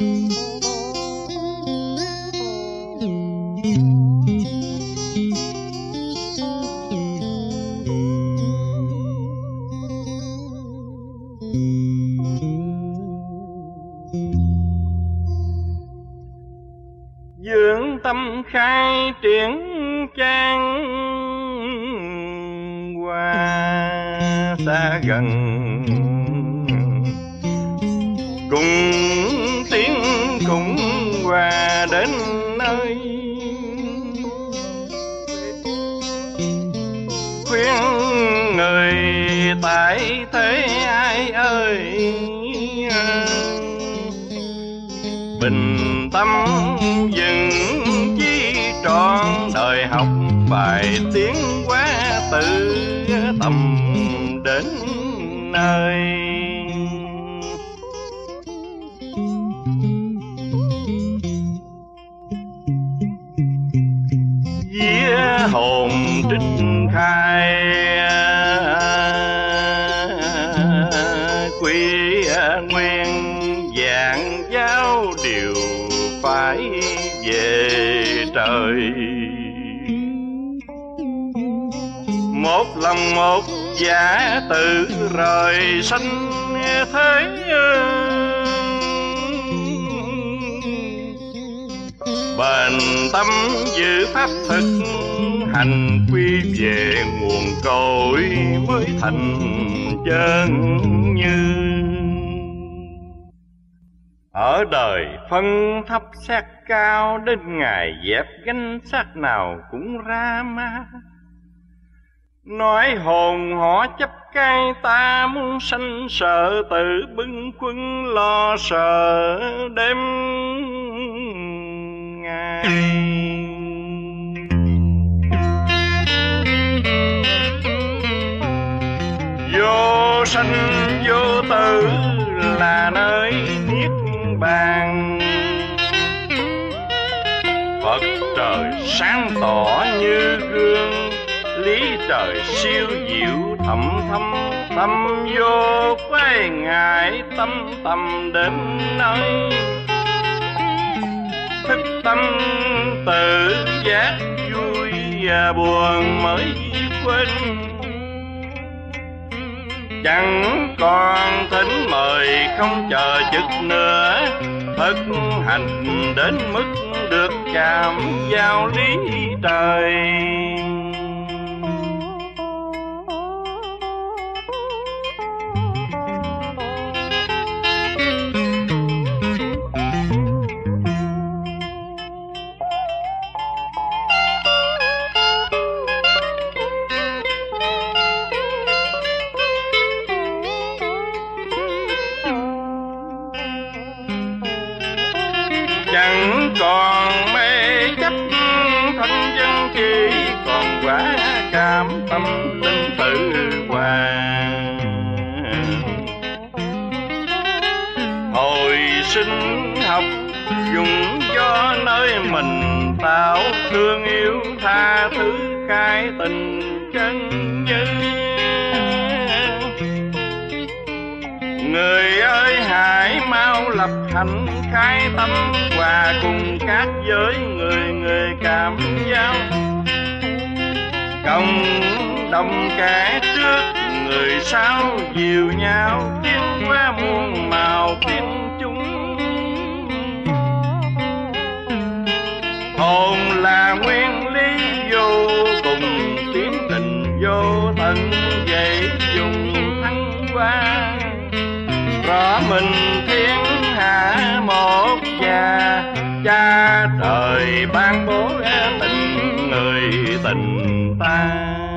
dưỡng tâm khai triển trang qua xa gần. Cùng cũng qua đến nơi. Khuyên người tại thế ai ơi? Bình tâm dừng chi trọn đời học bài tiếng qua tự tầm đến nơi. Hồn trích khai. Quy nguyên dạng giáo điều phải về trời. Một lòng một giả tự rời sanh thế bền tâm giữ pháp thực hành quy về nguồn cội mới thành chân như. Ở đời phân thấp xét cao, đến ngày dẹp gánh xác nào cũng ra ma. Nói hồn họ chấp cay ta muốn sanh sợ, tự bưng quân lo sợ đêm ngày. Vô sanh vô tử là nơi niết bàn. Phật trời sáng tỏ như gương, Lý trời siêu diệu thẩm thâm Tâm. Vô quay ngại tâm tâm đến nơi. Thức tâm tự giác vui và buồn mới quên chẳng còn thỉnh mời không chờ chức nữa. Thực hành đến mức được chạm giao lý trời. Còn mê chấp thân dân chỉ còn quả cảm tâm linh tự hoàng hồi sinh học dùng cho nơi mình tạo, thương yêu tha thứ khai tình chân như Người ơi lập hạnh khai tâm Hòa cùng các giới người người cảm giao. Cộng đồng kẻ trước, người sau dìu nhau, Tiến qua muôn màu phiên chúng. Hồn là nguyên lý vô cùng, tiến tình vô tận dậy dùng thăng qua rõ mình thiên ban bố tình người tình ta.